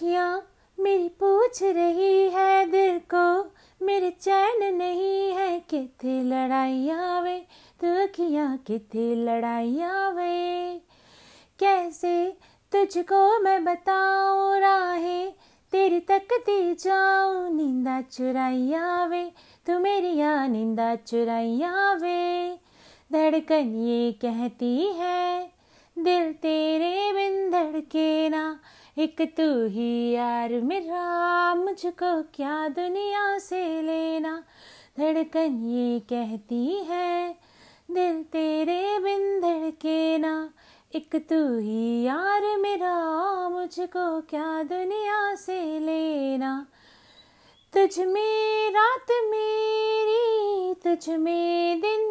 अखियाँ मेरी पूछ रही है दिल को। मेरे चैन नहीं है किथे लड़ाइया वे। अखियाँ किथे लड़ाइया वे। कैसे तुझको मैं बताऊँ राहें? तेरी तकती जाऊँ नींदा चुराइया वे। तू मेरी या नींदा चुराइया वे। धड़कन ये कहती है, दिल तेरे बिन धड़के ना एक तू ही यार मेरा, मुझको क्या दुनिया से लेना? धड़कन ये कहती है, दिल तेरे बिन धड़के ना। एक तू ही यार मेरा, मुझको क्या दुनिया से लेना? तुझ में रात मेरी, तुझ में दिन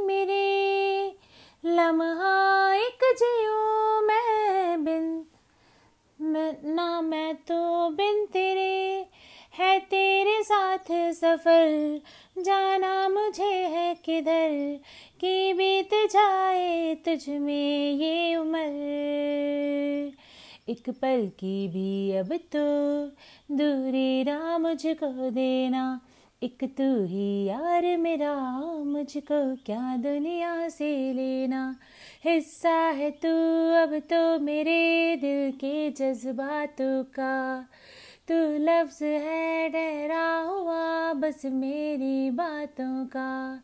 सफ़र, जाना मुझे है किधर? कि बीत जाए तुझ में ये उम्र। एक पल की भी अब तो दूरी ना मुझको देना। एक तू ही यार मेरा, मुझको क्या दुनिया से लेना? हिस्सा है तू अब तो मेरे दिल के जज्बातों का। तू लफ्ज है, डरा हुआ बस मेरी बातों का।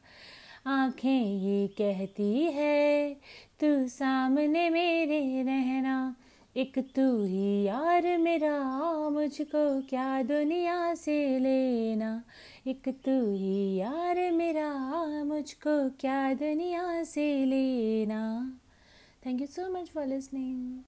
आँखें ये कहती है, तू सामने मेरे रहना। एक तू ही यार मेरा मुझको क्या दुनिया से लेना। एक तू ही यार मेरा मुझको क्या दुनिया से लेना। Thank you so much for listening